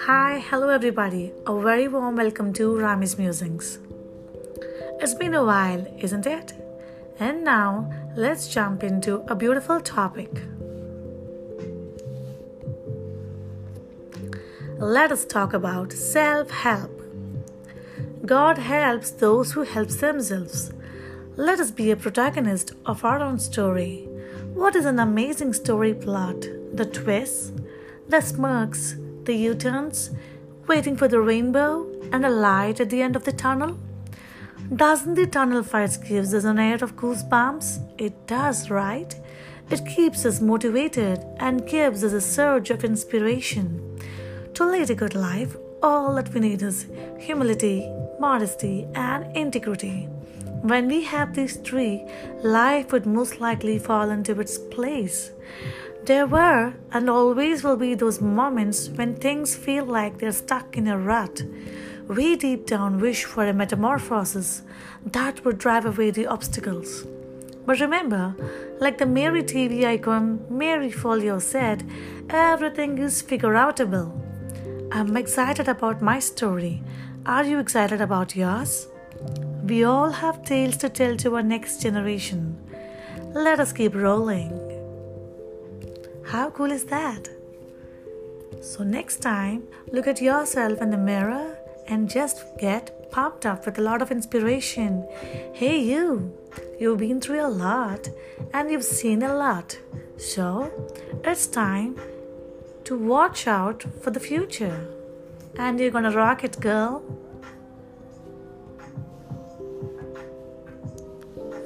Hi, hello everybody. A very warm welcome to Rami's Musings. It's been a while, isn't it? And now let's jump into a beautiful topic. Let us talk about self help. God helps those who help themselves. Let us be a protagonist of our own story. What is an amazing story plot? The twists, the smirks, the U turns, waiting for the rainbow and a light at the end of the tunnel? Doesn't the tunnel fights gives us an air of goosebumps? It does, right? It keeps us motivated and gives us a surge of inspiration. To lead a good life, all that we need is humility, modesty, and integrity. When we have these three, life would most likely fall into its place. There were and always will be those moments when things feel like they're stuck in a rut. We deep down wish for a metamorphosis that would drive away the obstacles. But remember, like the MarieTV icon Marie Forleo said, everything is figure outable. I'm excited about my story. Are you excited about yours? We all have tales to tell to our next generation. Let us keep rolling. How cool is that? So, next time, look at yourself in the mirror and just get pumped up with a lot of inspiration. Hey, you, you've been through a lot and you've seen a lot. So, it's time to watch out for the future. And you're gonna rock it, girl.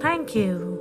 Thank you.